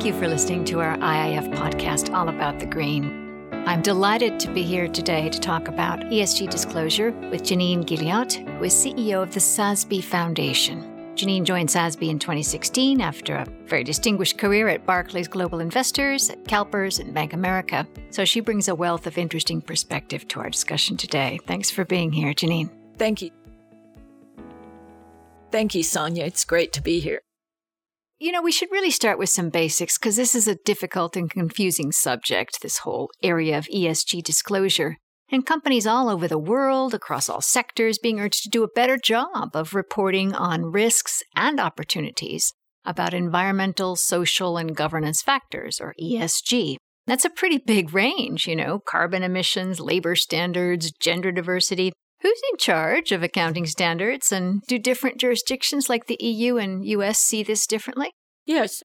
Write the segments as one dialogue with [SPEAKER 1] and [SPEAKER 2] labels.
[SPEAKER 1] Thank you for listening to our IIF podcast, All About the Green. I'm delighted to be here today to talk about ESG disclosure with Janine Guillot, who is CEO of the SASB Foundation. Janine joined SASB in 2016 after a very distinguished career at Barclays Global Investors, at CalPERS, and Bank America. So she brings a wealth of interesting perspective to our discussion today. Thanks for being here, Janine.
[SPEAKER 2] Thank you. Thank you, Sonja. It's great to be here.
[SPEAKER 1] You know, we should really start with some basics because this is a difficult and confusing subject, this whole area of ESG disclosure. And companies all over the world, across all sectors, being urged to do a better job of reporting on risks and opportunities about environmental, social, and governance factors, or ESG. That's a pretty big range, you know, carbon emissions, labor standards, gender diversity. Who's in charge of accounting standards, and do different jurisdictions like the EU and US see this differently?
[SPEAKER 2] Yes.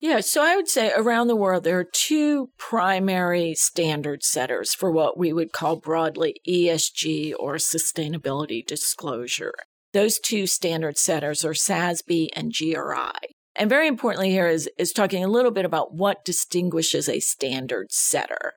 [SPEAKER 2] Yeah, so I would say around the world, there are two primary standard setters for what we would call broadly ESG or sustainability disclosure. Those two standard setters are SASB and GRI. And very importantly here is, is talking a little bit about what distinguishes a standard setter.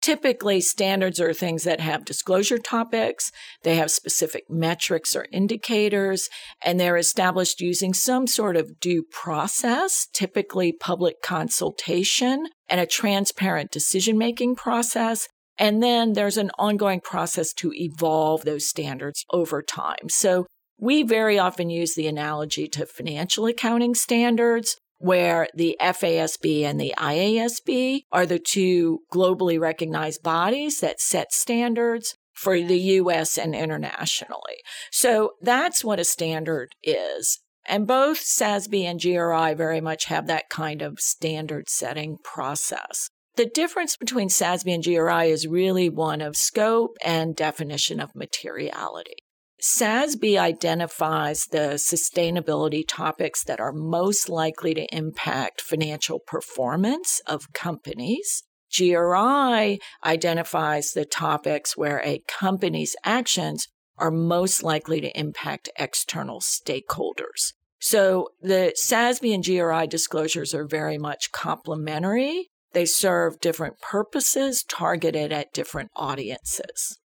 [SPEAKER 2] Typically, standards are things that have disclosure topics, they have specific metrics or indicators, and they're established using some sort of due process, typically public consultation and a transparent decision making process. And then there's an ongoing process to evolve those standards over time. So we very often use the analogy to financial accounting standards where the FASB and the IASB are the two globally recognized bodies that set standards for the US and internationally. So that's what a standard is. And both SASB and GRI very much have that kind of standard setting process. The difference between SASB and GRI is really one of scope and definition of materiality. SASB identifies the sustainability topics that are most likely to impact financial performance of companies. GRI identifies the topics where a company's actions are most likely to impact external stakeholders. So the SASB and GRI disclosures are very much complementary. They serve different purposes targeted at different audiences.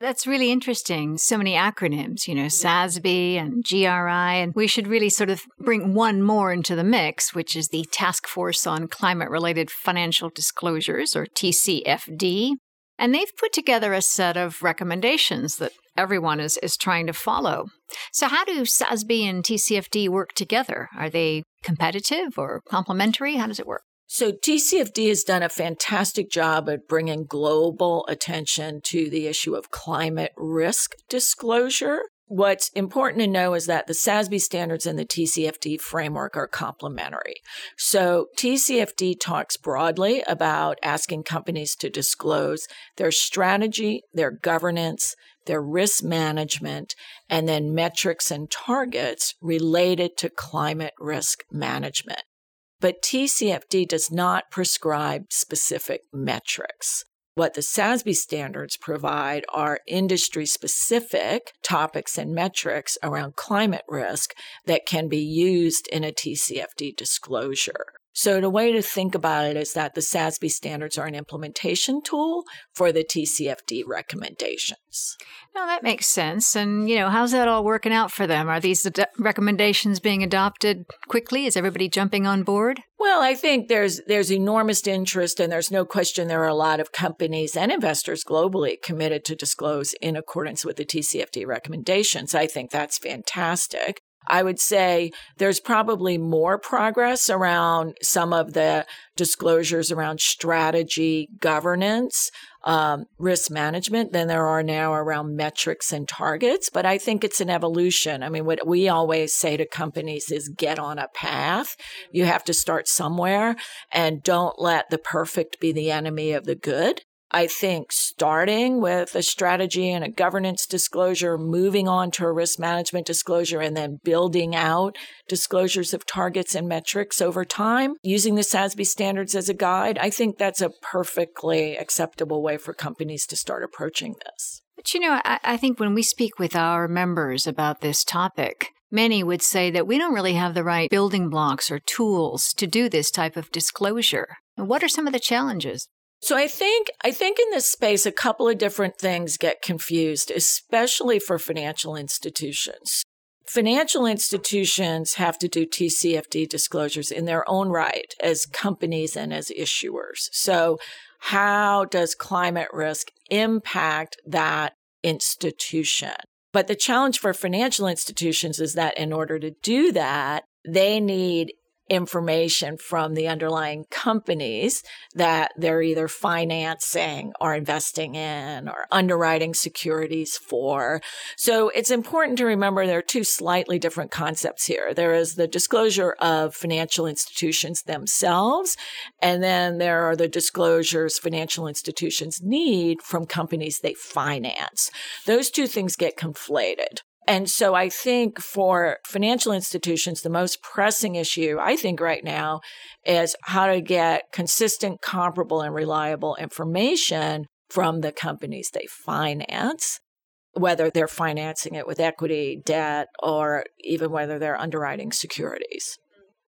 [SPEAKER 1] That's really interesting. So many acronyms, you know, SASB and GRI. And we should really sort of bring one more into the mix, which is the Task Force on Climate Related Financial Disclosures, or TCFD. And they've put together a set of recommendations that everyone is, is trying to follow. So, how do SASB and TCFD work together? Are they competitive or complementary? How does it work?
[SPEAKER 2] So TCFD has done a fantastic job at bringing global attention to the issue of climate risk disclosure. What's important to know is that the SASB standards and the TCFD framework are complementary. So TCFD talks broadly about asking companies to disclose their strategy, their governance, their risk management, and then metrics and targets related to climate risk management. But TCFD does not prescribe specific metrics. What the SASB standards provide are industry specific topics and metrics around climate risk that can be used in a TCFD disclosure. So, the way to think about it is that the SASB standards are an implementation tool for the TCFD recommendations.
[SPEAKER 1] No, that makes sense. And, you know, how's that all working out for them? Are these ad- recommendations being adopted quickly? Is everybody jumping on board?
[SPEAKER 2] Well, I think there's there's enormous interest and there's no question there are a lot of companies and investors globally committed to disclose in accordance with the TCFD recommendations. I think that's fantastic. I would say there's probably more progress around some of the disclosures around strategy, governance, um, risk management than there are now around metrics and targets. But I think it's an evolution. I mean, what we always say to companies is get on a path. You have to start somewhere and don't let the perfect be the enemy of the good. I think starting with a strategy and a governance disclosure, moving on to a risk management disclosure, and then building out disclosures of targets and metrics over time, using the SASB standards as a guide, I think that's a perfectly acceptable way for companies to start approaching this.
[SPEAKER 1] But you know, I, I think when we speak with our members about this topic, Many would say that we don't really have the right building blocks or tools to do this type of disclosure. What are some of the challenges?
[SPEAKER 2] So I think I think in this space a couple of different things get confused, especially for financial institutions. Financial institutions have to do TCFD disclosures in their own right as companies and as issuers. So how does climate risk impact that institution? But the challenge for financial institutions is that in order to do that, they need information from the underlying companies that they're either financing or investing in or underwriting securities for. So it's important to remember there are two slightly different concepts here. There is the disclosure of financial institutions themselves, and then there are the disclosures financial institutions need from companies they finance. Those two things get conflated. And so I think for financial institutions, the most pressing issue, I think right now, is how to get consistent, comparable, and reliable information from the companies they finance, whether they're financing it with equity, debt, or even whether they're underwriting securities.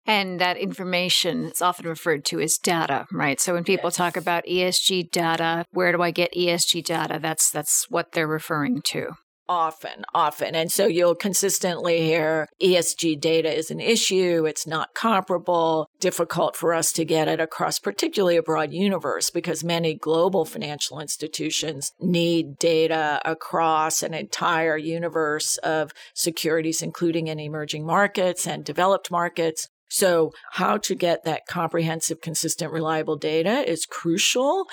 [SPEAKER 1] And that information is often referred to as data, right? So when people yes. talk about ESG data, where do I get ESG data? That's that's what they're referring to
[SPEAKER 2] often, often. And so you'll consistently hear ESG data is an issue. It's not comparable, difficult for us to get it across, particularly a broad universe, because many global financial institutions need data across an entire universe of securities, including in emerging markets and developed markets. So, how to get that comprehensive, consistent, reliable data is crucial.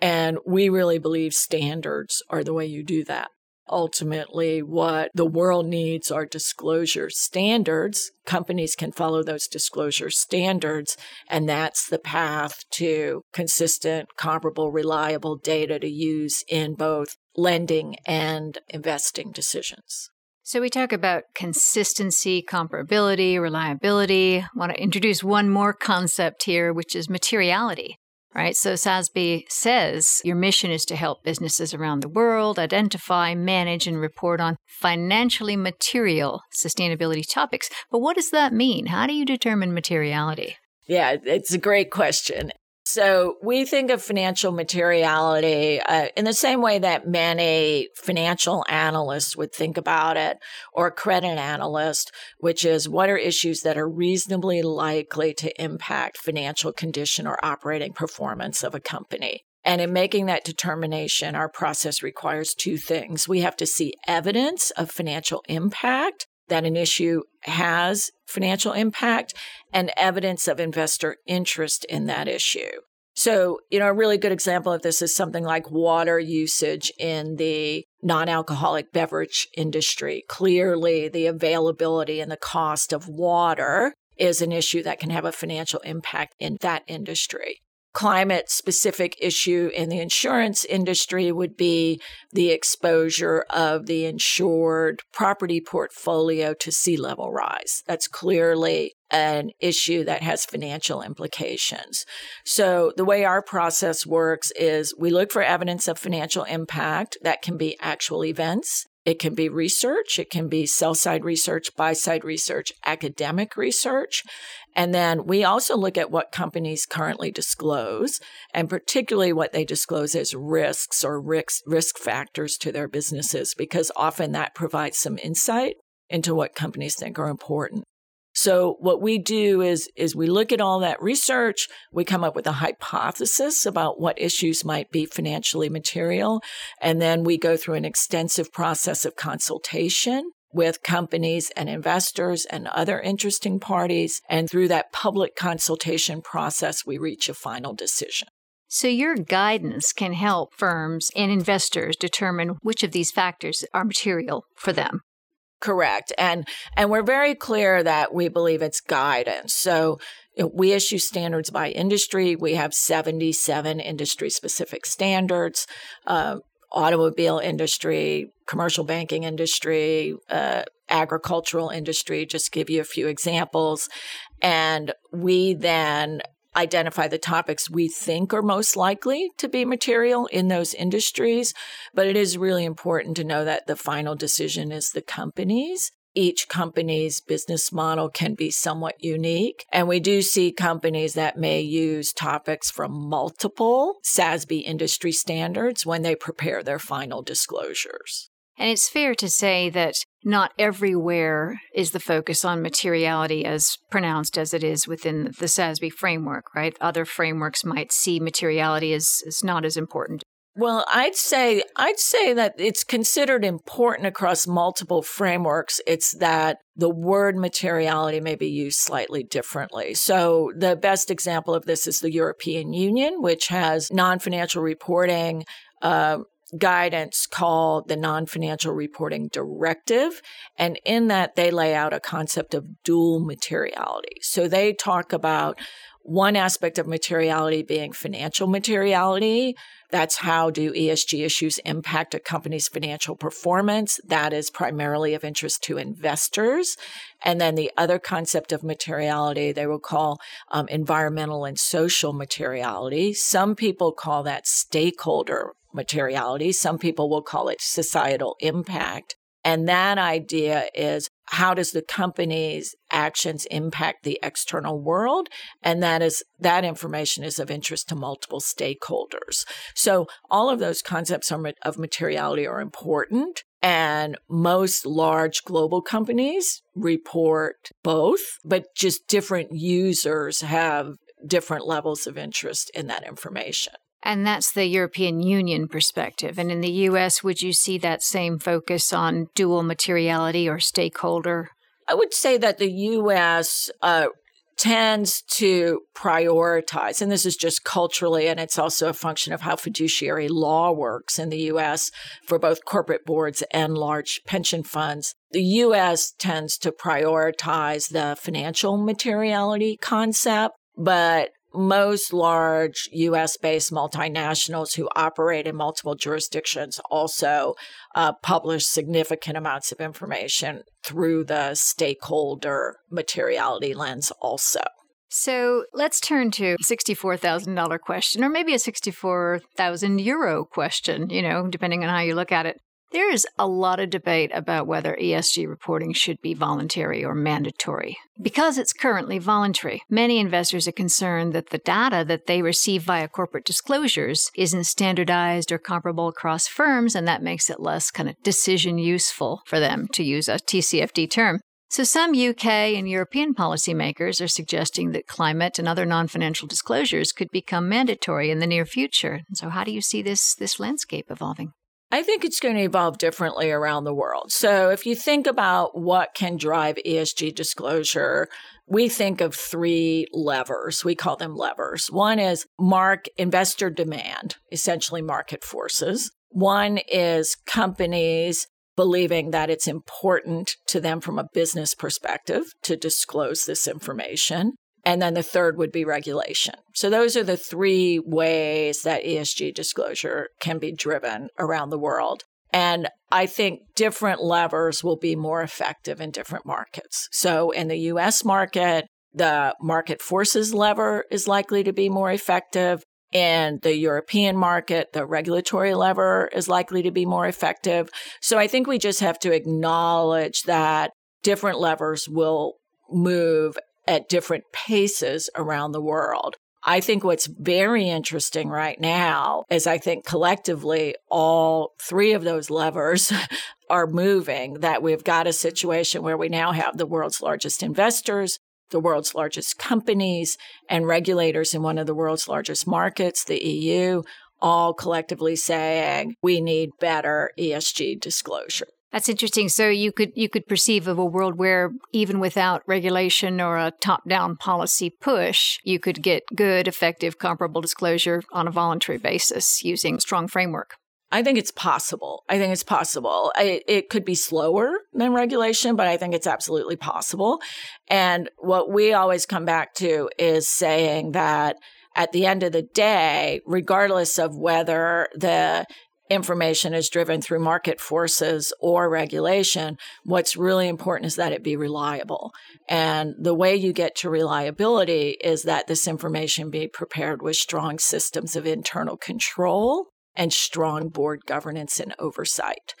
[SPEAKER 2] And we really believe standards are the way you do that ultimately what the world needs are disclosure standards. Companies can follow those disclosure standards, and that's the path to consistent, comparable, reliable data to use in both lending and investing decisions.
[SPEAKER 1] So, we talk about consistency, comparability, reliability. I want to introduce one more concept here, which is materiality right? So SASB says your mission is to help businesses around the world identify, manage, and report on financially material sustainability topics. But what does that mean? How do you determine materiality?
[SPEAKER 2] Yeah, it's a great question. So we think of financial materiality uh, in the same way that many financial analysts would think about it, or credit analyst, which is what are issues that are reasonably likely to impact financial condition or operating performance of a company. And in making that determination, our process requires two things. We have to see evidence of financial impact that an issue has financial impact and evidence of investor interest in that issue. So, you know, a really good example of this is something like water usage in the non alcoholic beverage industry. Clearly, the availability and the cost of water is an issue that can have a financial impact in that industry climate specific issue in the insurance industry would be the exposure of the insured property portfolio to sea level rise. That's clearly an issue that has financial implications. So, the way our process works is we look for evidence of financial impact that can be actual events. It can be research, it can be sell side research, buy side research, academic research. And then we also look at what companies currently disclose, and particularly what they disclose as risks or risk, risk factors to their businesses, because often that provides some insight into what companies think are important. So what we do is is we look at all that research, we come up with a hypothesis about what issues might be financially material, and then we go through an extensive process of consultation with companies and investors and other interesting parties. And through that public consultation process, we reach a final decision.
[SPEAKER 1] So, your guidance can help firms and investors determine which of these factors are material for them.
[SPEAKER 2] Correct. And and we're very clear that we believe it's guidance. So we issue standards by industry. We have 77 industry specific standards. Uh, automobile industry, commercial banking industry, uh, agricultural industry, just give you a few examples. And we then identify the topics we think are most likely to be material in those industries. But it is really important to know that the final decision is the company's each company's business model can be somewhat unique. And we do see companies that may use topics from multiple SASB industry standards when they prepare their final disclosures.
[SPEAKER 1] And it's fair to say that not everywhere is the focus on materiality as pronounced as it is within the SASB framework, right? Other frameworks might see materiality as, as not as important.
[SPEAKER 2] Well, I'd say I'd say that it's considered important across multiple frameworks. It's that the word materiality may be used slightly differently. So the best example of this is the European Union, which has non-financial reporting uh, guidance called the Non Financial Reporting Directive. And in that, they lay out a concept of dual materiality. So they talk about one aspect of materiality being financial materiality. That's how do ESG issues impact a company's financial performance? That is primarily of interest to investors. And then the other concept of materiality, they will call um, environmental and social materiality. Some people call that stakeholder materiality. Some people will call it societal impact. And that idea is how does the company's actions impact the external world? And that is, that information is of interest to multiple stakeholders. So all of those concepts of materiality are important. And most large global companies report both, but just different users have different levels of interest in that information.
[SPEAKER 1] And that's the European Union perspective. And in the US, would you see that same focus on dual materiality or stakeholder?
[SPEAKER 2] I would say that the US uh, tends to prioritize, and this is just culturally, and it's also a function of how fiduciary law works in the US for both corporate boards and large pension funds. The US tends to prioritize the financial materiality concept, but most large US based multinationals who operate in multiple jurisdictions also uh, publish significant amounts of information through the stakeholder materiality lens, also.
[SPEAKER 1] So let's turn to $64,000 question, or maybe a 64,000 euro question, you know, depending on how you look at it. There is a lot of debate about whether ESG reporting should be voluntary or mandatory. Because it's currently voluntary, many investors are concerned that the data that they receive via corporate disclosures isn't standardized or comparable across firms, and that makes it less kind of decision useful for them, to use a TCFD term. So, some UK and European policymakers are suggesting that climate and other non financial disclosures could become mandatory in the near future. So, how do you see this, this landscape evolving?
[SPEAKER 2] I think it's going to evolve differently around the world. So if you think about what can drive ESG disclosure, we think of three levers. We call them levers. One is mark investor demand, essentially market forces. One is companies believing that it's important to them from a business perspective to disclose this information. And then the third would be regulation. So those are the three ways that ESG disclosure can be driven around the world. And I think different levers will be more effective in different markets. So in the US market, the market forces lever is likely to be more effective. In the European market, the regulatory lever is likely to be more effective. So I think we just have to acknowledge that different levers will move at different paces around the world. I think what's very interesting right now is I think collectively all three of those levers are moving, that we've got a situation where we now have the world's largest investors, the world's largest companies, and regulators in one of the world's largest markets, the EU, all collectively saying we need better ESG disclosure.
[SPEAKER 1] That's interesting. So you could you could perceive of a world where even without regulation or a top-down policy push, you could get good, effective, comparable disclosure on a voluntary basis using strong framework.
[SPEAKER 2] I think it's possible. I think it's possible. I, it could be slower than regulation, but I think it's absolutely possible. And what we always come back to is saying that at the end of the day, regardless of whether the information is driven through market forces or regulation, what's really important is that it be reliable. And the way you get to reliability is that this information be prepared with strong systems of internal control and strong board governance and oversight.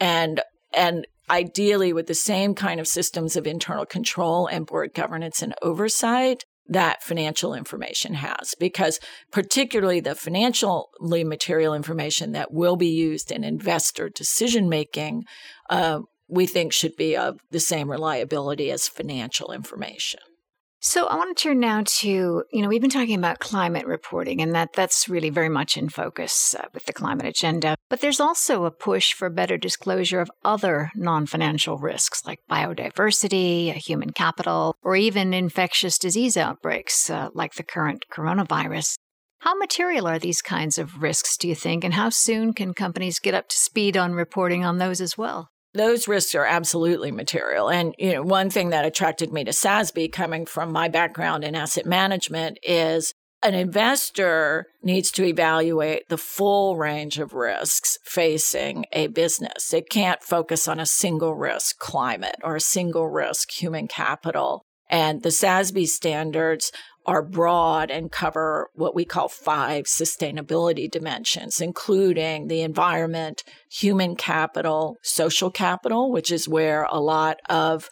[SPEAKER 2] And and ideally with the same kind of systems of internal control and board governance and oversight that financial information has because particularly the financially material information that will be used in investor decision making uh, we think should be of the same reliability as financial information
[SPEAKER 1] so I want to turn now to, you know, we've been talking about climate reporting and that that's really very much in focus uh, with the climate agenda. But there's also a push for better disclosure of other non-financial risks like biodiversity, human capital, or even infectious disease outbreaks uh, like the current coronavirus. How material are these kinds of risks, do you think, and how soon can companies get up to speed on reporting on those as well?
[SPEAKER 2] Those risks are absolutely material. And you know, one thing that attracted me to SASB coming from my background in asset management is an investor needs to evaluate the full range of risks facing a business. It can't focus on a single risk, climate, or a single risk, human capital. And the SASB standards are broad and cover what we call five sustainability dimensions, including the environment, human capital, social capital, which is where a lot of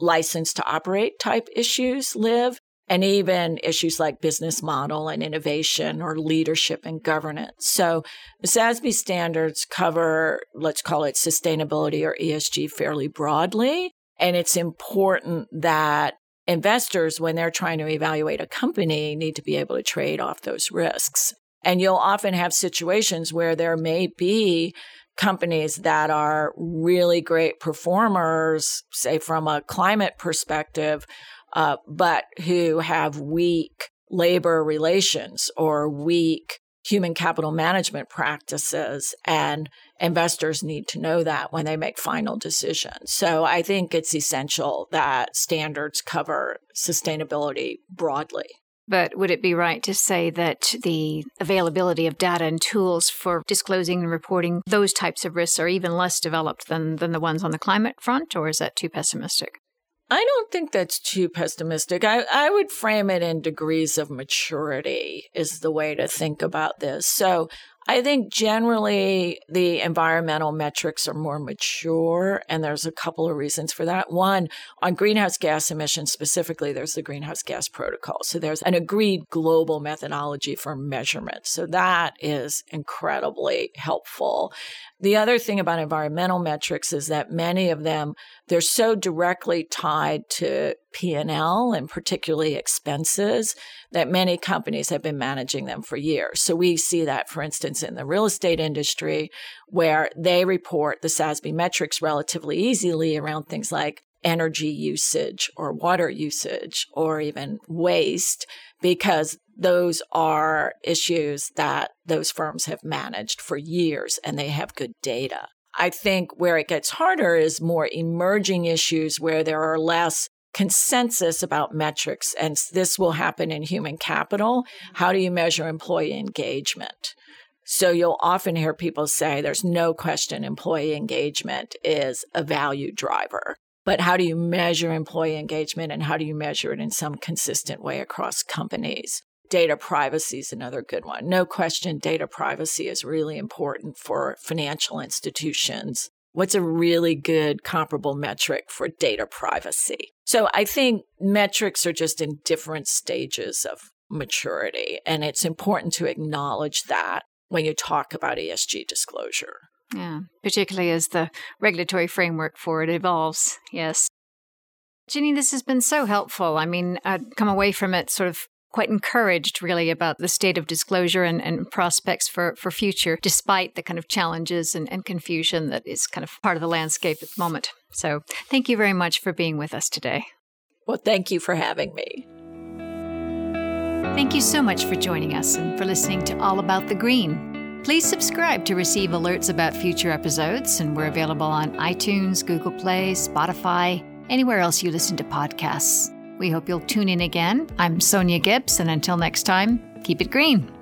[SPEAKER 2] license to operate type issues live, and even issues like business model and innovation or leadership and governance. So the SASB standards cover, let's call it sustainability or ESG fairly broadly. And it's important that investors, when they're trying to evaluate a company, need to be able to trade off those risks. And you'll often have situations where there may be companies that are really great performers, say from a climate perspective, uh, but who have weak labor relations or weak human capital management practices. And investors need to know that when they make final decisions. So I think it's essential that standards cover sustainability broadly.
[SPEAKER 1] But would it be right to say that the availability of data and tools for disclosing and reporting those types of risks are even less developed than, than the ones on the climate front, or is that too pessimistic?
[SPEAKER 2] I don't think that's too pessimistic. I, I would frame it in degrees of maturity, is the way to think about this. So I think generally the environmental metrics are more mature, and there's a couple of reasons for that. One, on greenhouse gas emissions specifically, there's the greenhouse gas protocol. So there's an agreed global methodology for measurement. So that is incredibly helpful. The other thing about environmental metrics is that many of them they're so directly tied to P&L and particularly expenses that many companies have been managing them for years. So we see that for instance in the real estate industry where they report the SASB metrics relatively easily around things like energy usage or water usage or even waste because those are issues that those firms have managed for years and they have good data. I think where it gets harder is more emerging issues where there are less consensus about metrics. And this will happen in human capital. Mm-hmm. How do you measure employee engagement? So you'll often hear people say there's no question employee engagement is a value driver. But how do you measure employee engagement and how do you measure it in some consistent way across companies? Data privacy is another good one. No question, data privacy is really important for financial institutions. What's a really good comparable metric for data privacy? So I think metrics are just in different stages of maturity, and it's important to acknowledge that when you talk about ESG disclosure.
[SPEAKER 1] Yeah, particularly as the regulatory framework for it evolves. Yes. Ginny, this has been so helpful. I mean, I'd come away from it sort of quite encouraged really about the state of disclosure and, and prospects for, for future, despite the kind of challenges and, and confusion that is kind of part of the landscape at the moment. So thank you very much for being with us today.
[SPEAKER 2] Well, thank you for having me.
[SPEAKER 1] Thank you so much for joining us and for listening to All About the Green. Please subscribe to receive alerts about future episodes, and we're available on iTunes, Google Play, Spotify, anywhere else you listen to podcasts. We hope you'll tune in again. I'm Sonja Gibbs, and until next time, keep it green.